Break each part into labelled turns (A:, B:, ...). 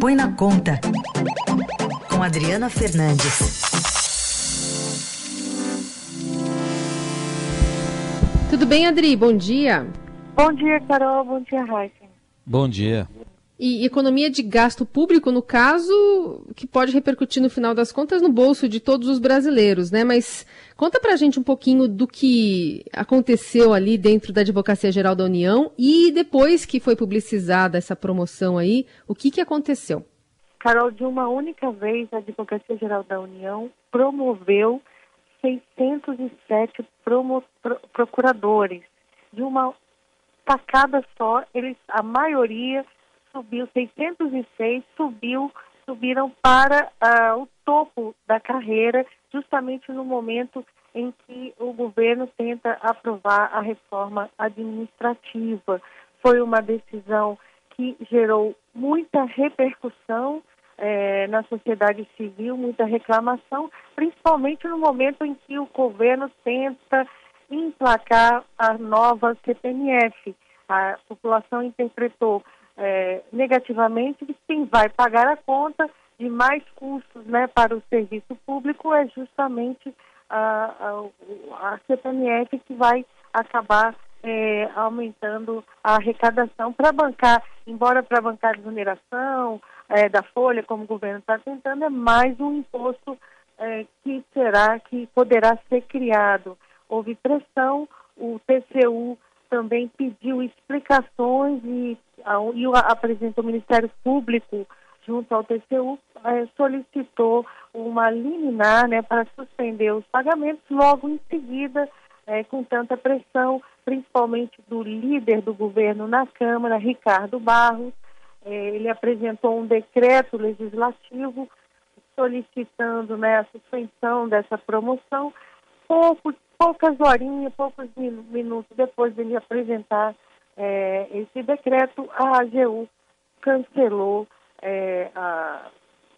A: Põe na Conta, com Adriana Fernandes.
B: Tudo bem, Adri? Bom dia.
C: Bom dia, Carol. Bom dia, Raíssa.
D: Bom dia.
B: E economia de gasto público, no caso, que pode repercutir no final das contas no bolso de todos os brasileiros, né? Mas conta pra gente um pouquinho do que aconteceu ali dentro da Advocacia Geral da União e depois que foi publicizada essa promoção aí, o que, que aconteceu?
C: Carol, de uma única vez, a Advocacia Geral da União promoveu 607 promo, pro, procuradores. De uma tacada só, eles, a maioria subiu, 606 subiu, subiram para uh, o topo da carreira, justamente no momento em que o governo tenta aprovar a reforma administrativa. Foi uma decisão que gerou muita repercussão eh, na sociedade civil, muita reclamação, principalmente no momento em que o governo tenta emplacar a nova CPMF. A população interpretou é, negativamente quem vai pagar a conta de mais custos né, para o serviço público é justamente a, a, a CPMF que vai acabar é, aumentando a arrecadação para bancar, embora para bancar a desoneração é, da folha, como o governo está tentando, é mais um imposto é, que será, que poderá ser criado. Houve pressão, o TCU também pediu explicações e, e apresentou o Ministério Público junto ao TCU, eh, solicitou uma liminar né, para suspender os pagamentos, logo em seguida, eh, com tanta pressão, principalmente do líder do governo na Câmara, Ricardo Barros, eh, ele apresentou um decreto legislativo solicitando né, a suspensão dessa promoção. Pouco poucas horinhas, poucos minutos depois dele apresentar é, esse decreto, a AGU cancelou é, a,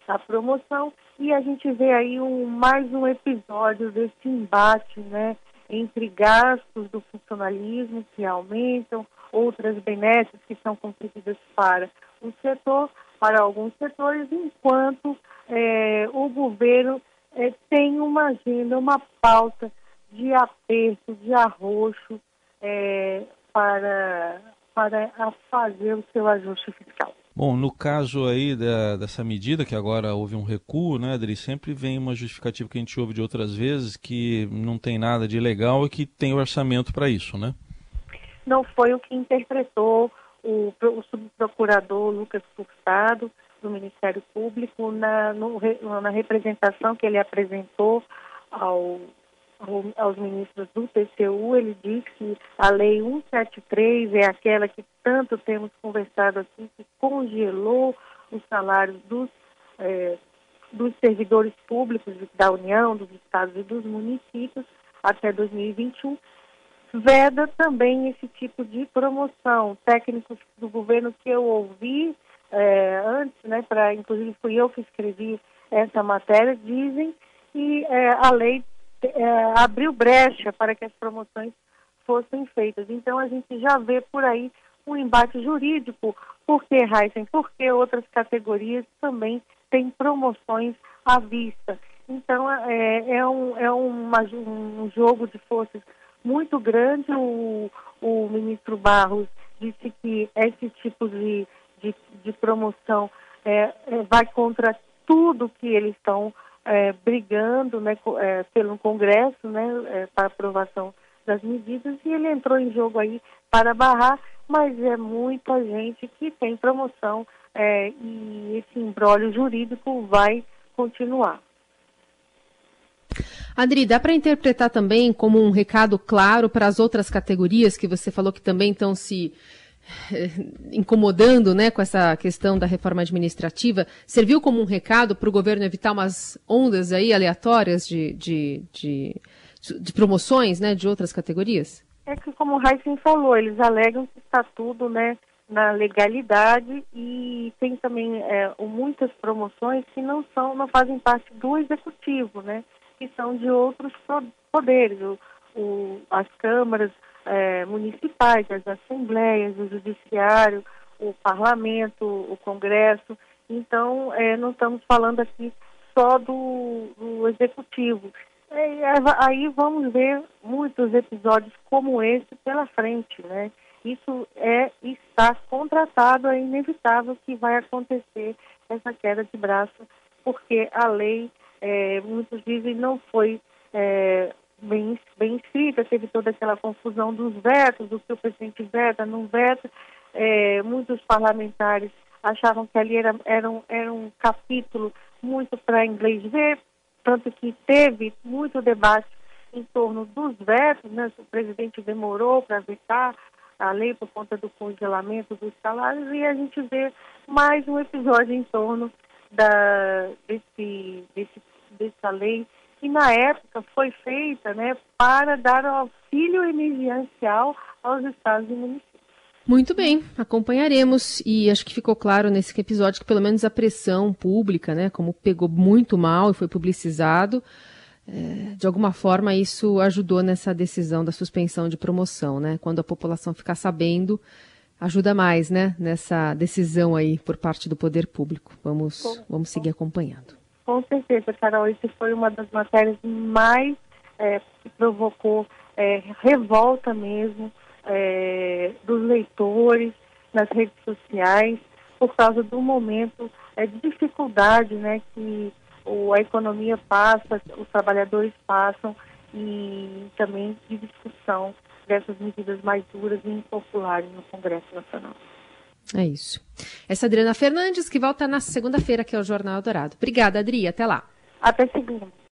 C: a promoção e a gente vê aí um, mais um episódio desse embate, né, entre gastos do funcionalismo que aumentam, outras benesses que são concedidas para o setor, para alguns setores, enquanto é, o governo é, tem uma agenda, uma pauta de aperto, de arroxo é, para, para fazer o seu ajuste fiscal.
D: Bom, no caso aí da, dessa medida, que agora houve um recuo, né, Adri, sempre vem uma justificativa que a gente ouve de outras vezes, que não tem nada de legal e que tem orçamento para isso, né?
C: Não foi o que interpretou o, o subprocurador Lucas Furtado, do Ministério Público, na, no, na representação que ele apresentou ao aos ministros do TCU, ele diz que a Lei 173 é aquela que tanto temos conversado aqui, que congelou os salários dos, é, dos servidores públicos da União, dos estados e dos municípios até 2021. Veda também esse tipo de promoção. Técnicos do governo que eu ouvi é, antes, né, para inclusive fui eu que escrevi essa matéria, dizem que é, a lei é, abriu brecha para que as promoções fossem feitas. Então a gente já vê por aí um embate jurídico. Por que, Heisen? Porque outras categorias também têm promoções à vista. Então é, é, um, é uma, um jogo de forças muito grande. O, o ministro Barros disse que esse tipo de, de, de promoção é, é, vai contra tudo que eles estão é, brigando né, é, pelo Congresso né, é, para aprovação das medidas e ele entrou em jogo aí para barrar, mas é muita gente que tem promoção é, e esse embrólio jurídico vai continuar.
B: Adri, dá para interpretar também como um recado claro para as outras categorias que você falou que também estão se incomodando né, com essa questão da reforma administrativa, serviu como um recado para o governo evitar umas ondas aí aleatórias de, de, de, de promoções né, de outras categorias?
C: É que, como o Heisen falou, eles alegam que está tudo né, na legalidade e tem também é, muitas promoções que não são, não fazem parte do executivo, né, que são de outros poderes, o, o, as câmaras, é, municipais, as assembleias, o judiciário, o parlamento, o congresso. Então, é, não estamos falando aqui só do, do executivo. É, aí vamos ver muitos episódios como esse pela frente, né? Isso é está contratado, é inevitável que vai acontecer essa queda de braço, porque a lei, é, muitos dizem, não foi é, bem, bem escrita, teve toda aquela confusão dos vetos, do que o presidente veta, não veta. É, muitos parlamentares achavam que ali era, era, um, era um capítulo muito para inglês ver, tanto que teve muito debate em torno dos vetos, né? o presidente demorou para vetar a lei por conta do congelamento dos salários e a gente vê mais um episódio em torno da, desse, desse, dessa lei que na época foi feita né, para dar auxílio emergencial aos estados e municípios.
B: Muito bem, acompanharemos e acho que ficou claro nesse episódio que pelo menos a pressão pública, né, como pegou muito mal e foi publicizado, é, de alguma forma isso ajudou nessa decisão da suspensão de promoção, né? Quando a população ficar sabendo, ajuda mais, né? Nessa decisão aí por parte do poder público. Vamos, vamos seguir acompanhando.
C: Com certeza, Carol, isso foi uma das matérias mais é, que provocou é, revolta mesmo é, dos leitores nas redes sociais por causa do momento é, de dificuldade né, que o, a economia passa, os trabalhadores passam e também de discussão dessas medidas mais duras e impopulares no Congresso Nacional.
B: É isso. Essa é Adriana Fernandes, que volta na segunda-feira aqui ao Jornal Dourado. Obrigada, Adri. Até lá.
C: Até segunda.